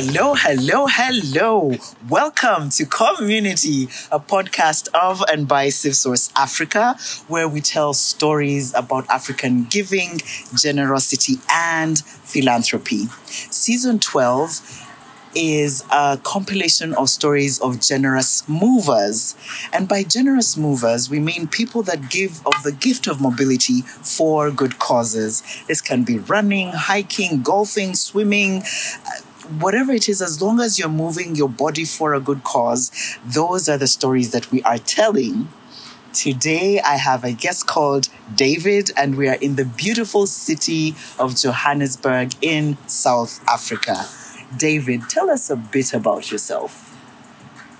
Hello, hello, hello. Welcome to Community, a podcast of and by CivSource Africa, where we tell stories about African giving, generosity, and philanthropy. Season 12 is a compilation of stories of generous movers. And by generous movers, we mean people that give of the gift of mobility for good causes. This can be running, hiking, golfing, swimming. Whatever it is, as long as you're moving your body for a good cause, those are the stories that we are telling. Today, I have a guest called David, and we are in the beautiful city of Johannesburg in South Africa. David, tell us a bit about yourself.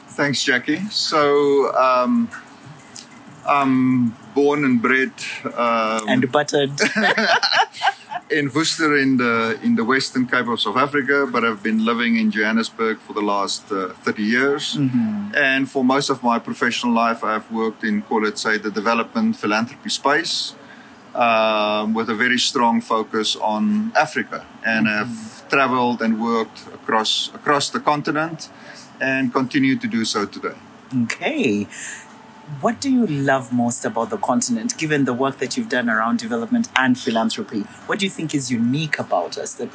Thanks, Jackie. So, um, I'm born and bred um, And buttered. in Worcester in the in the Western Cape of South Africa, but I've been living in Johannesburg for the last uh, 30 years. And for most of my professional life, I've worked in, call it, say, the development philanthropy space. Um, with a very strong focus on Africa, and I've traveled and worked across across the continent, and continue to do so today. Okay. What do you love most about the continent, given the work that you've done around development and philanthropy? What do you think is unique about us that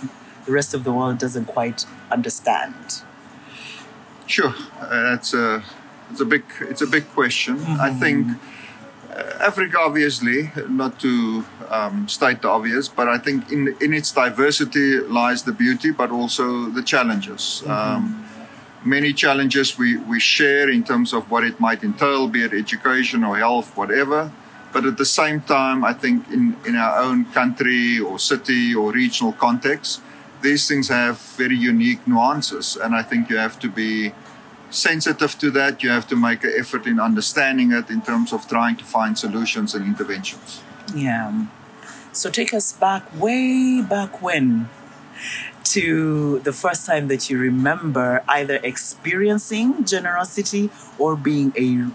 the rest of the world doesn't quite understand? Sure, uh, it's a it's a big it's a big question. I think uh, Africa, obviously, not to um, state the obvious, but I think in in its diversity lies the beauty, but also the challenges. Um, many challenges we we share in terms of what it might entail, be it education or health, whatever. But at the same time, I think in, in our own country or city or regional context, these things have very unique nuances. And I think you have to be sensitive to that. You have to make an effort in understanding it in terms of trying to find solutions and interventions. Yeah. So take us back, way back when, to the first time that you remember either experiencing generosity or being a,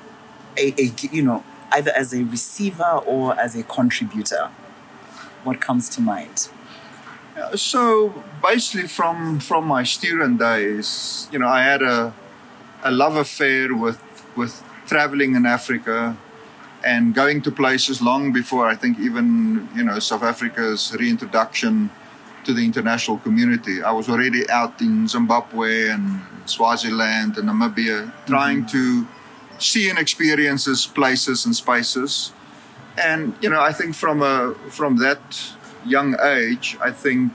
a, a you know, either as a receiver or as a contributor. What comes to mind? So basically, from from my student days, you know, I had a a love affair with with traveling in Africa and going to places long before I think even you know South Africa's reintroduction to the international community. I was already out in Zimbabwe and Swaziland and Namibia trying mm-hmm. to see and experiences places and spaces. And you know, I think from a from that young age, I think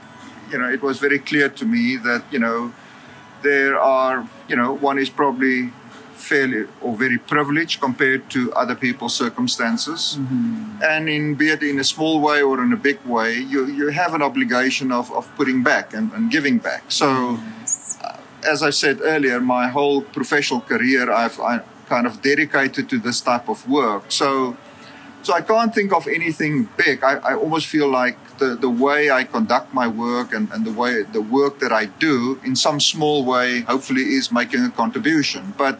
you know it was very clear to me that you know there are you know one is probably fairly or very privileged compared to other people's circumstances mm-hmm. and in be it in a small way or in a big way you you have an obligation of, of putting back and, and giving back so uh, as I said earlier, my whole professional career, I've I kind of dedicated to this type of work. So, so I can't think of anything big. I, I almost feel like the, the way I conduct my work and, and the way the work that I do, in some small way, hopefully, is making a contribution. But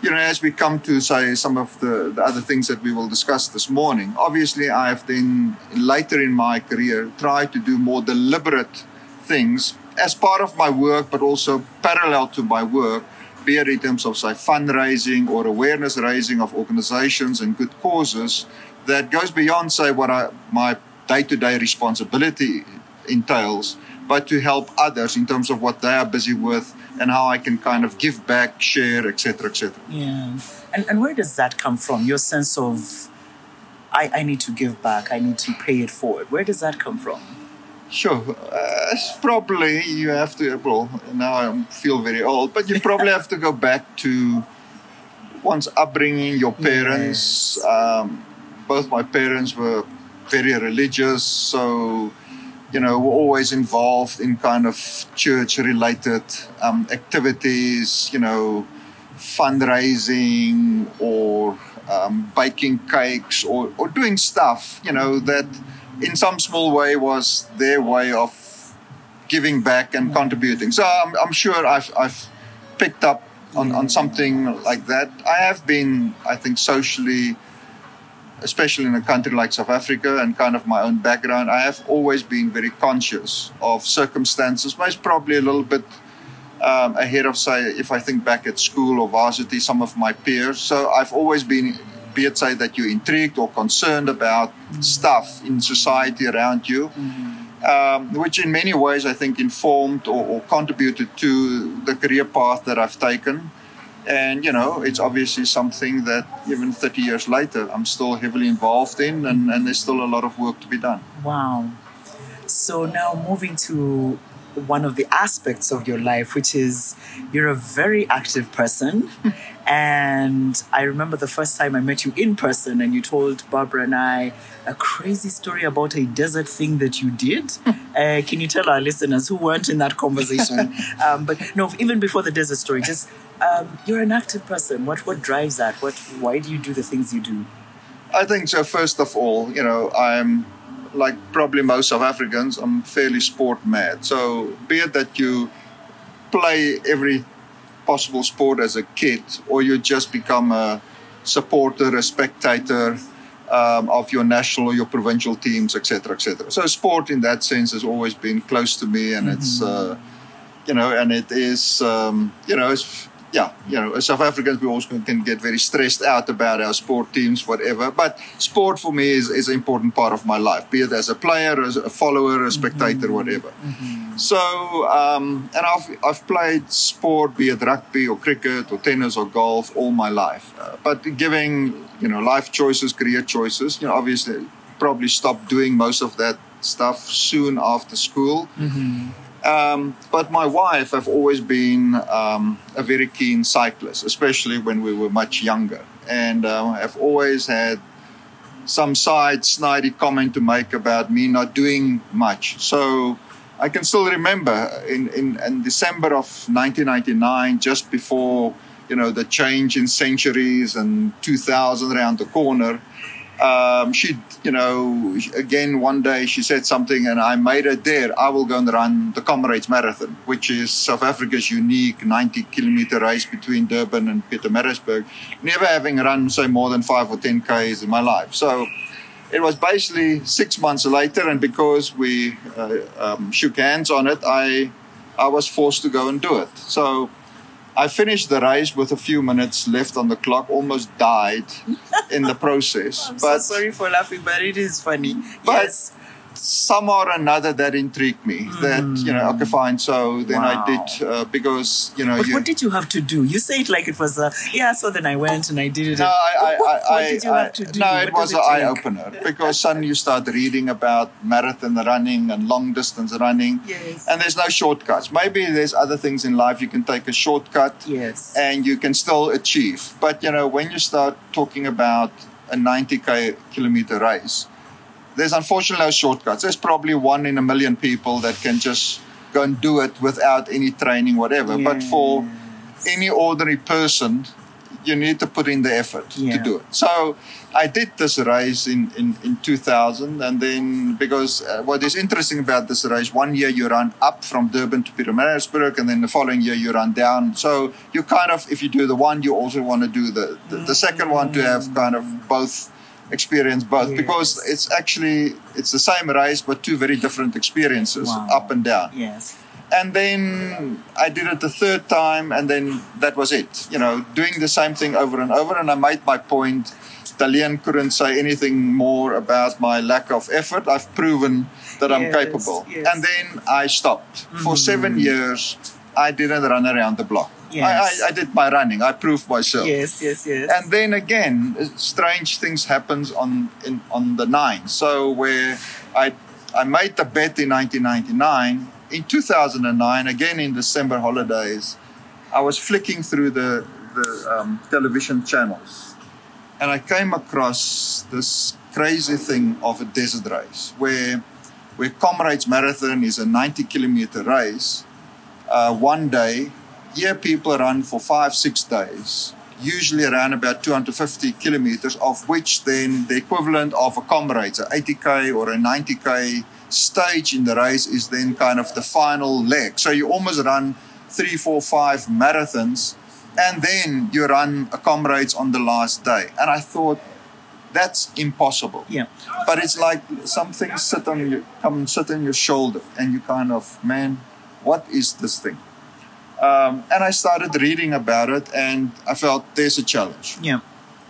you know, as we come to say some of the, the other things that we will discuss this morning, obviously, I have then later in my career tried to do more deliberate things as part of my work, but also parallel to my work, be it in terms of say fundraising or awareness raising of organizations and good causes that goes beyond say what I, my day-to-day responsibility entails, but to help others in terms of what they are busy with and how I can kind of give back, share, etc., etc. Yeah. And, and where does that come from? Your sense of, I, I need to give back, I need to pay it forward. Where does that come from? Sure. Uh, probably you have to. Well, now I feel very old, but you probably have to go back to one's upbringing, your parents. Um, both my parents were very religious, so you know were always involved in kind of church-related um, activities. You know, fundraising or um, baking cakes or, or doing stuff. You know that in some small way was their way of giving back and contributing. So I'm, I'm sure I've, I've picked up on, on something like that. I have been, I think, socially, especially in a country like South Africa and kind of my own background, I have always been very conscious of circumstances, most probably a little bit um, ahead of, say, if I think back at school or varsity, some of my peers. So I've always been, be it say that you're intrigued or concerned about mm-hmm. stuff in society around you. Mm-hmm. Um, which in many ways I think informed or, or, contributed to the career path that I've taken. And, you know, it's obviously something that even 30 years later, I'm still heavily involved in, and, and there's still a lot of work to be done. Wow. So now moving to one of the aspects of your life, which is you're a very active person. and I remember the first time I met you in person, and you told Barbara and I a crazy story about a desert thing that you did. uh, can you tell our listeners who weren't in that conversation? um, but no, even before the desert story, just um, you're an active person. What what drives that? What why do you do the things you do? I think so. First of all, you know, I'm like probably most South Africans, I'm fairly sport mad. So be it that you play every possible sport as a kid, or you just become a supporter, a spectator um, of your national or your provincial teams, etc., etc. So sport, in that sense, has always been close to me, and mm-hmm. it's uh, you know, and it is um, you know, it's yeah, you know, as South Africans, we also can get very stressed out about our sport teams, whatever. But sport for me is, is an important part of my life, be it as a player, as a follower, a spectator, mm-hmm. whatever. Mm-hmm. So, um, and I've, I've played sport, be it rugby or cricket or tennis or golf, all my life. Uh, but giving, you know, life choices, career choices, you know, obviously probably stopped doing most of that stuff soon after school. Mm-hmm. Um, but my wife I've always been um, a very keen cyclist, especially when we were much younger, and uh, have always had some side snidey comment to make about me not doing much. So I can still remember in, in, in December of 1999, just before you know the change in centuries and 2000 around the corner um, she, you know, again one day she said something, and I made her dare. I will go and run the Comrades Marathon, which is South Africa's unique 90 kilometer race between Durban and Pietermaritzburg. Never having run say more than five or 10 k's in my life. So it was basically six months later, and because we uh, um, shook hands on it, I I was forced to go and do it. So I finished the race with a few minutes left on the clock, almost died in the process. I'm but, so sorry for laughing, but it is funny. But yes somehow or another that intrigued me. Mm. That you know, okay, fine. So then wow. I did uh, because you know. But you, what did you have to do? You say it like it was a yeah. So then I went and I did it. No, I, I, what, I, what did you I, have to do? No, it what was an eye opener because suddenly you start reading about marathon running and long distance running. Yes. And there's no shortcuts. Maybe there's other things in life you can take a shortcut. Yes. And you can still achieve. But you know, when you start talking about a 90 kilometer race there's unfortunately no shortcuts. There's probably one in a million people that can just go and do it without any training, whatever. Yes. But for any ordinary person, you need to put in the effort yeah. to do it. So I did this race in, in, in 2000. And then, because uh, what is interesting about this race, one year you run up from Durban to Pietermaritzburg, and then the following year you run down. So you kind of, if you do the one, you also want to do the, the, the second one to have kind of both experience both yes. because it's actually it's the same race but two very different experiences wow. up and down yes and then i did it the third time and then that was it you know doing the same thing over and over and i made my point Talian couldn't say anything more about my lack of effort. I've proven that yes, I'm capable. Yes. And then I stopped. Mm-hmm. For seven years, I didn't run around the block. Yes. I, I, I, did my running. I proved myself. Yes, yes, yes. And then again, strange things happens on in, on the nine. So where I I made the bet in 1999. In 2009, again in December holidays, I was flicking through the the um, television channels, and I came across this crazy thing of a desert race where where Comrades Marathon is a 90 kilometer race. Uh, one day here, people run for five, six days, usually around about 250 kilometers, of which then the equivalent of a comrade, an 80k or a 90k stage in the race is then kind of the final leg. So you almost run three, four, five marathons, and then you run a comrades on the last day. And I thought, that's impossible. Yeah. But it's like something sit on you, come sit on your shoulder, and you kind of, man, what is this thing? Um, and I started reading about it, and I felt there's a challenge. Yeah.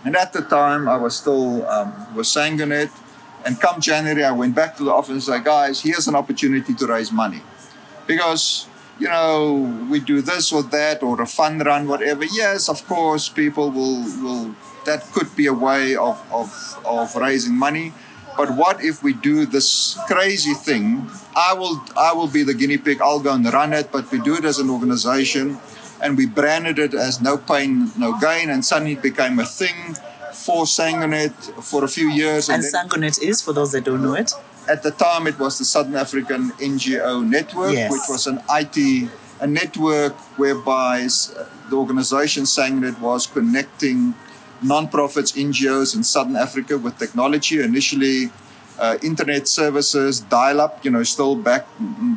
And at the time, I was still um, was it. And come January, I went back to the office and said, guys, here's an opportunity to raise money. Because, you know, we do this or that or a fund run, whatever. Yes, of course, people will, will that could be a way of, of, of raising money. But what if we do this crazy thing? I will I will be the guinea pig. I'll go and run it, but we do it as an organization and we branded it as no pain, no gain, and suddenly it became a thing for Sangonet for a few years. And, and Sangonet is, for those that don't know it? At the time, it was the Southern African NGO Network, yes. which was an IT a network whereby the organization Sangonet was connecting non-profits, NGOs in Southern Africa with technology. Initially, uh, internet services, dial-up, you know, still back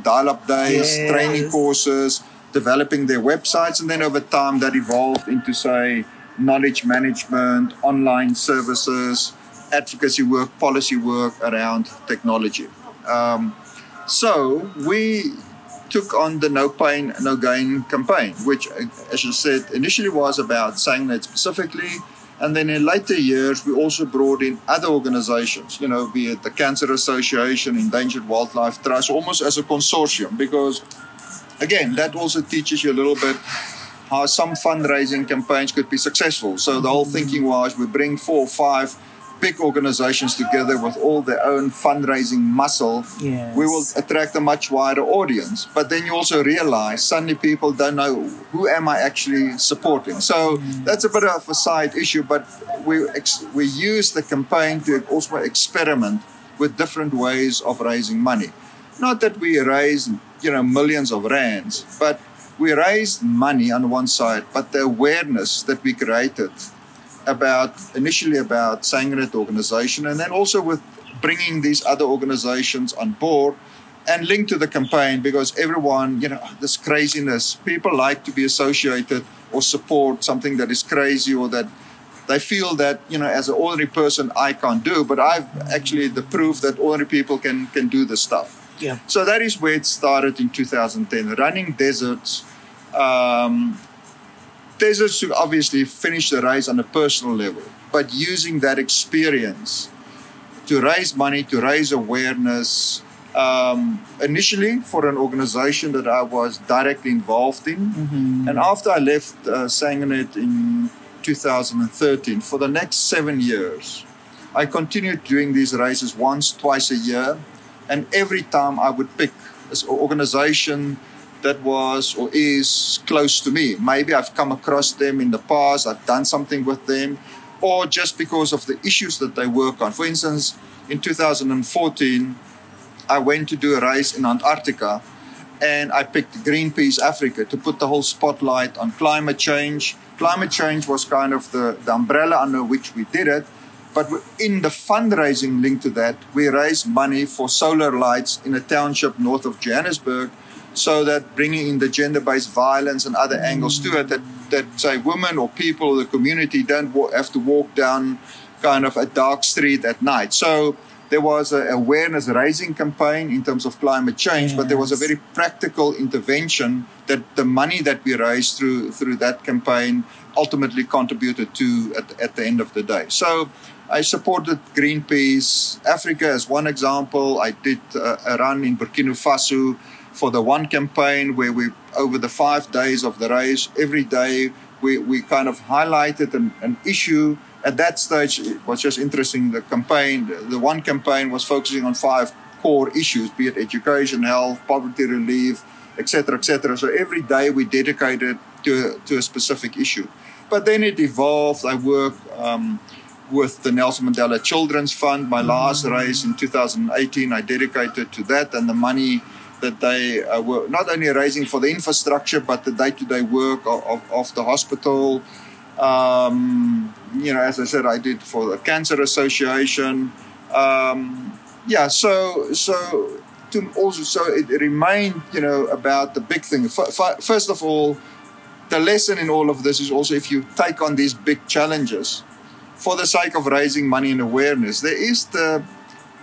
dial-up days, yes. training courses, developing their websites, and then over time that evolved into, say, knowledge management, online services, advocacy work, policy work around technology. Um, so we took on the No Pain, No Gain campaign, which, as you said, initially was about Sangonet specifically. And then in later years, we also brought in other organizations, you know, be it the Cancer Association, Endangered Wildlife Trust, almost as a consortium, because again, that also teaches you a little bit how some fundraising campaigns could be successful. So the whole thinking was we bring four or five big organizations together with all their own fundraising muscle, yes. we will attract a much wider audience. But then you also realize suddenly people don't know who am I actually supporting. So mm. that's a bit of a side issue, but we ex- we use the campaign to also experiment with different ways of raising money. Not that we raise you know millions of rands, but we raised money on one side, but the awareness that we created about initially about Sangonet organization and then also with bringing these other organizations on board and linked to the campaign because everyone, you know, this craziness, people like to be associated or support something that is crazy or that they feel that, you know, as an ordinary person, I can't do, but I've actually the proof that ordinary people can, can do this stuff. Yeah. So that is where it started in 2010. Running deserts. Um, deserts to obviously finish the race on a personal level, but using that experience to raise money, to raise awareness. Um, initially, for an organization that I was directly involved in, mm-hmm. and after I left uh, Sangonet in 2013, for the next seven years, I continued doing these races once, twice a year and every time I would pick an organization that was or is close to me. Maybe I've come across them in the past, I've done something with them, or just because of the issues that they work on. For instance, in 2014, I went to do a race in Antarctica and I picked Greenpeace Africa to put the whole spotlight on climate change. Climate change was kind of the, the umbrella under which we did it but in the fundraising linked to that, we raised money for solar lights in a township north of Johannesburg, so that bringing in the gender-based violence and other angles to it, that that say women or people or the community don't have to walk down kind of a dark street at night. So there was an awareness raising campaign in terms of climate change, yes. but there was a very practical intervention that the money that we raised through through that campaign ultimately contributed to at, at the end of the day. So I supported Greenpeace Africa as one example. I did uh, a run in Burkina Faso for the one campaign where we, over the five days of the race, every day we, we kind of highlighted an, an issue. At that stage, it was just interesting. The campaign, the one campaign was focusing on five core issues, be it education, health, poverty relief, etc., etc. So every day we dedicated to, to a specific issue. But then it evolved. I work um, with the Nelson Mandela Children's Fund. My last mm-hmm. race in 2018, I dedicated to that and the money that they uh, were not only raising for the infrastructure but the day-to-day work of, of, of the hospital. Um, you know, as I said, I did for the Cancer Association. Um, yeah, so so to also so it remained, you know, about the big thing. First of all, the lesson in all of this is also if you take on these big challenges, for the sake of raising money and awareness. There is the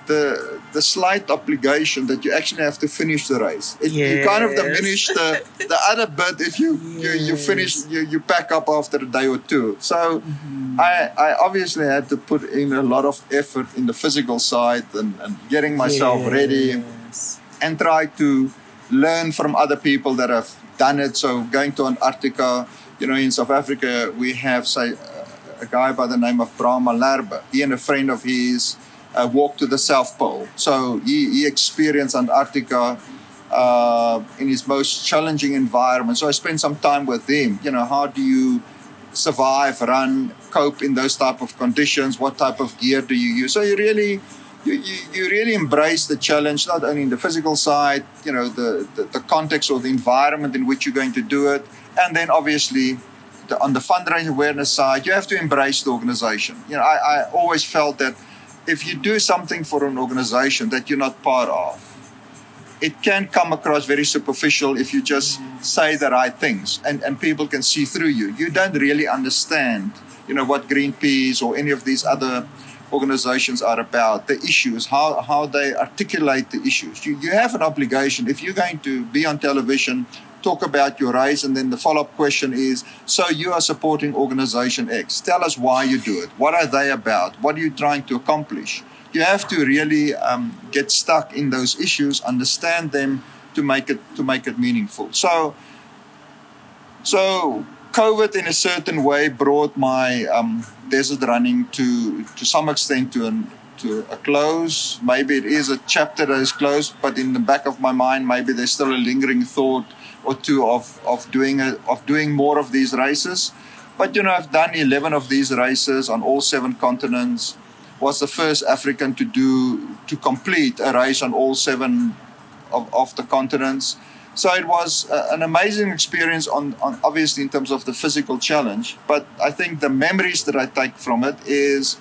the the slight obligation that you actually have to finish the race. It, You kind of diminish the, the other bit if you, you, you finish, you, you pack up after a day or two. So Mm-hmm. I, I obviously had to put in a lot of effort in the physical side and, and getting myself ready and try to learn from other people that have done it. So going to Antarctica, you know, in South Africa, we have say a guy by the name of Braam Malherbe. He and a friend of his uh, walked to the South Pole. So he, he experienced Antarctica uh, in his most challenging environment. So I spent some time with him. You know, how do you survive, run, cope in those type of conditions? What type of gear do you use? So you really you, you, you really embrace the challenge, not only in the physical side, you know, the, the, the context or the environment in which you're going to do it. And then obviously the, on the fundraising awareness side, you have to embrace the organization. You know, I, I always felt that if you do something for an organization that you're not part of, it can come across very superficial if you just say the right things and, and people can see through you. You don't really understand, you know, what Greenpeace or any of these other organizations are about, the issues, how, how they articulate the issues. You, you have an obligation. If you're going to be on television, talk about your race, and then the follow up question is so you are supporting organization X. Tell us why you do it. What are they about? What are you trying to accomplish? You have to really um, get stuck in those issues, understand them to make it to make it meaningful. So, so COVID in a certain way brought my um, desert running to to some extent to an to a close. Maybe it is a chapter that is closed, but in the back of my mind, maybe there's still a lingering thought or two of of doing a, of doing more of these races. But you know, I've done 11 of these races on all seven continents. Was the first African to do to complete a race on all seven of, of the continents. So it was uh, an amazing experience on, on obviously in terms of the physical challenge. But I think the memories that I take from it is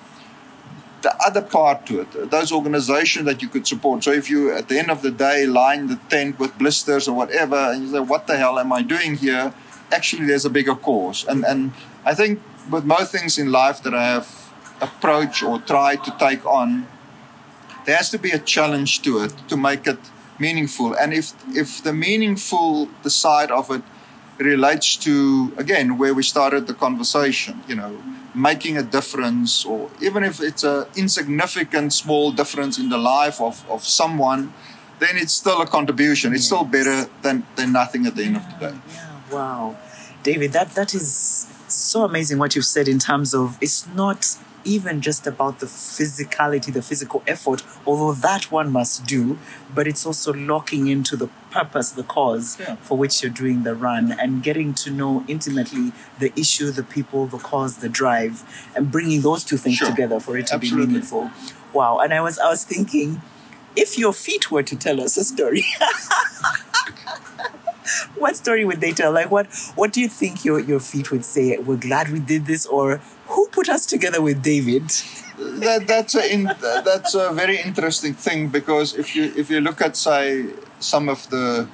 the other part to it, those organizations that you could support. So if you, at the end of the day, line the tent with blisters or whatever, and you say, what the hell am I doing here? Actually, there's a bigger cause. And, and I think with most things in life that I have approached or tried to take on, there has to be a challenge to it to make it meaningful. And if, if the meaningful, the side of it relates to, again, where we started the conversation, you know, making a difference, or even if it's a insignificant small difference in the life of, of someone, then it's still a contribution. It's still better than, than nothing at the end of the day. Yeah, wow. David, that, that is so amazing what you've said in terms of it's not even just about the physicality, the physical effort, although that one must do, but it's also locking into the purpose, the cause Yeah. for which you're doing the run and getting to know intimately the issue, the people, the cause, the drive, and bringing those two things Sure. together for it to Absolutely. be meaningful. Wow. And I was I was thinking, if your feet were to tell us a story, what story would they tell? Like what what do you think your, your feet would say? We're glad we did this or put us together with David? that, that's a in, that's a very interesting thing because if you if you look at say some of the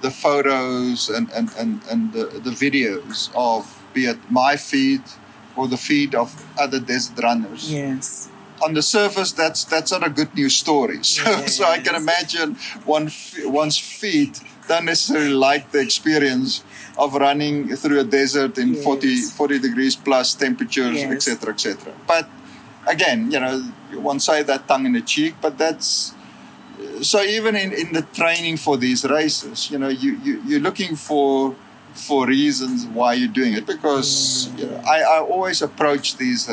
the photos and and, and, and the, the videos of be it my feet or the feet of other desert runners Yes. on the surface that's that's not a good news story so so I can imagine one one's feet don't necessarily like the experience of running through a desert in Yes. 40 40 degrees plus temperatures Yes. etc etc but again you know one say that tongue in the cheek but that's so even in, in the training for these races you know you, you you're looking for for reasons why you're doing it because you know I, I always approach these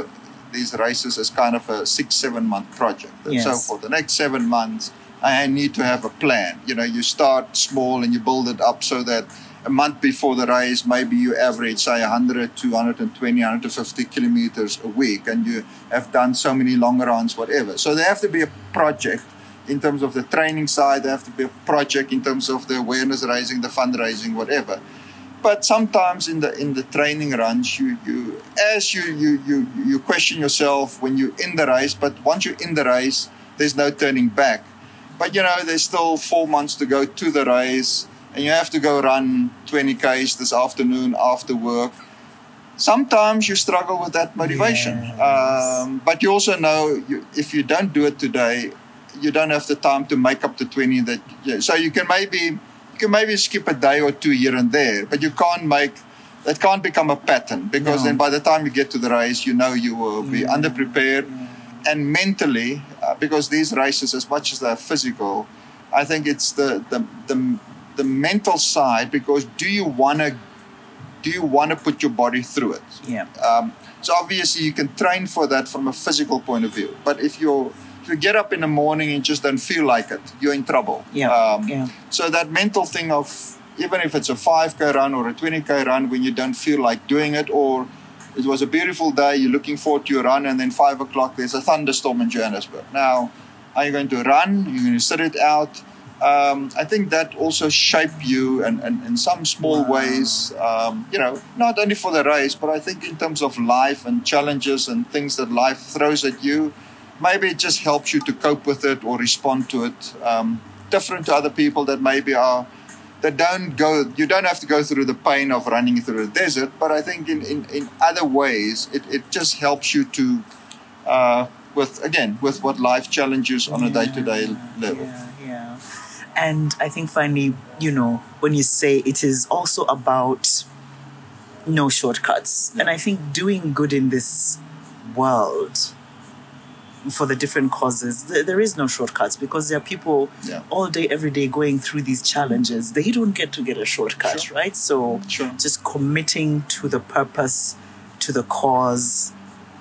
these races as kind of a six seven month project and so Yes. for the next seven months I need to have a plan. You know you start small and you build it up so that a month before the race maybe you average say 100 to 120 150 kilometers a week and you have done so many long runs whatever. So there have to be a project in terms of the training side. There have to be a project in terms of the awareness raising the fundraising whatever. But sometimes in the in the training runs you you as you you you, you question yourself when you're in the race but once you're in the race there's no turning back but you know there's still four months to go to the race and you have to go run 20 k's this afternoon after work sometimes you struggle with that motivation Yes. um, but you also know you, if you don't do it today you don't have the time to make up the 20 that yeah, so you can maybe you can maybe skip a day or two here and there but you can't make that can't become a pattern because No. then by the time you get to the race you know you will be Yeah. underprepared and mentally uh, because these races as much as they're physical i think it's the the the, the mental side because do you want to do you want to put your body through it Yeah. um, so obviously you can train for that from a physical point of view. But if you if you get up in the morning and just don't feel like it, you're in trouble. Yeah. Um, yeah. So that mental thing of even if it's a 5k run or a 20k run when you don't feel like doing it or it was a beautiful day, you're looking forward to your run and then five o'clock there's a thunderstorm in Johannesburg. Now, are you going to run? You're going to sit it out? Um, I think that also shape you and, and in some small Wow. ways, um, you know, not only for the race, but I think in terms of life and challenges and things that life throws at you, maybe it just helps you to cope with it or respond to it. Um, different to other people that maybe are that don't go you don't have to go through the pain of running through the desert but i think in, in, in other ways it, it just helps you to uh, with again with what life challenges on a day-to-day level Yeah, yeah. And I think finally, you know, when you say it is also about no shortcuts. And I think doing good in this world for the different causes, th- there is no shortcuts because there are people Yeah. all day, every day going through these challenges. They don't get to get a shortcut, Sure. right? So Sure. just committing to the purpose, to the cause,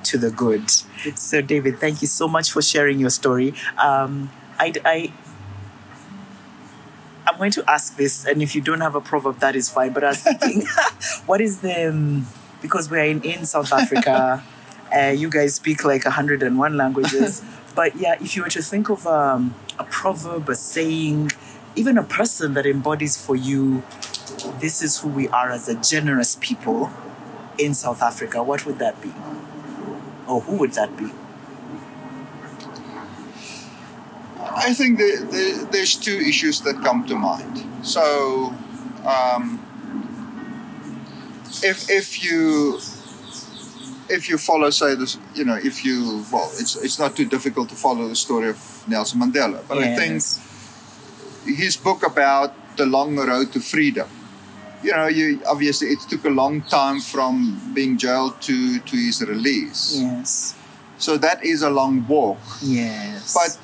to the good. So, David, thank you so much for sharing your story. Um, I, I, I'm going to ask this, and if you don't have a proverb, that is fine. But I was thinking, what is the um, because we're in, in South Africa, uh, you guys speak like 101 languages. but yeah, if you were to think of um, a proverb, a saying, even a person that embodies for you, this is who we are as a generous people in South Africa, what would that be? Or who would that be? i think the, the, there's two issues that come to mind so um, if if you if you follow say this you know if you well it's it's not too difficult to follow the story of nelson mandela but i think Yes. his book about the long road to freedom. You know, you obviously it took a long time from being jailed to to his release. Yes. So that is a long walk. Yes. But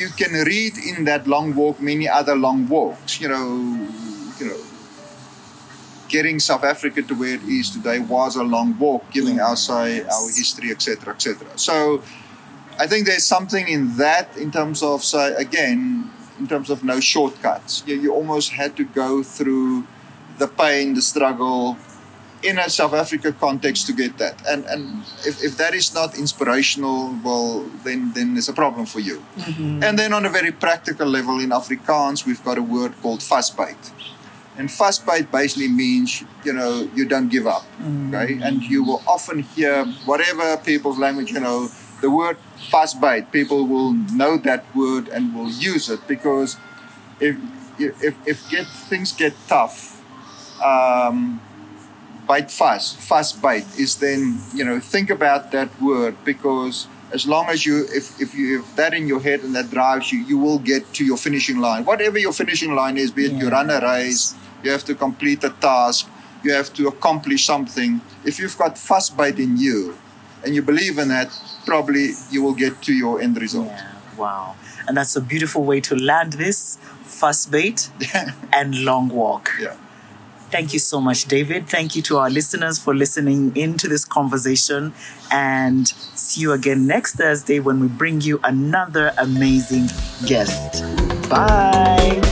you can read in that long walk many other long walks. You know, you know, getting South Africa to where it is today was a long walk, given giving our say our history, etc., etc. So I think there's something in that in terms of say again in terms of no shortcuts. You, you almost had to go through the pain, the struggle in a South Africa context to get that. And and if, if that is not inspirational, well then then there's a problem for you. Mm-hmm. And then on a very practical level in Afrikaans we've got a word called vasbyt. And vasbyt basically means, you know, you don't give up. Okay? And you will often hear whatever people's language, you know, the word vasbyt, people will know that word and will use it because if if if get things get tough, um, bite fast, vasbyt is then you know think about that word because as long as you if, if you have that in your head and that drives you, you will get to your finishing line. Whatever your finishing line is, be it you run a race, you have to complete a task, you have to accomplish something. If you've got vasbyt in you and you believe in that, probably you will get to your end result. Yeah, wow. And that's a beautiful way to land this vasbyt and long walk. yeah. Thank you so much, David. Thank you to our listeners for listening into this conversation. And see you again next Thursday when we bring you another amazing guest. Bye.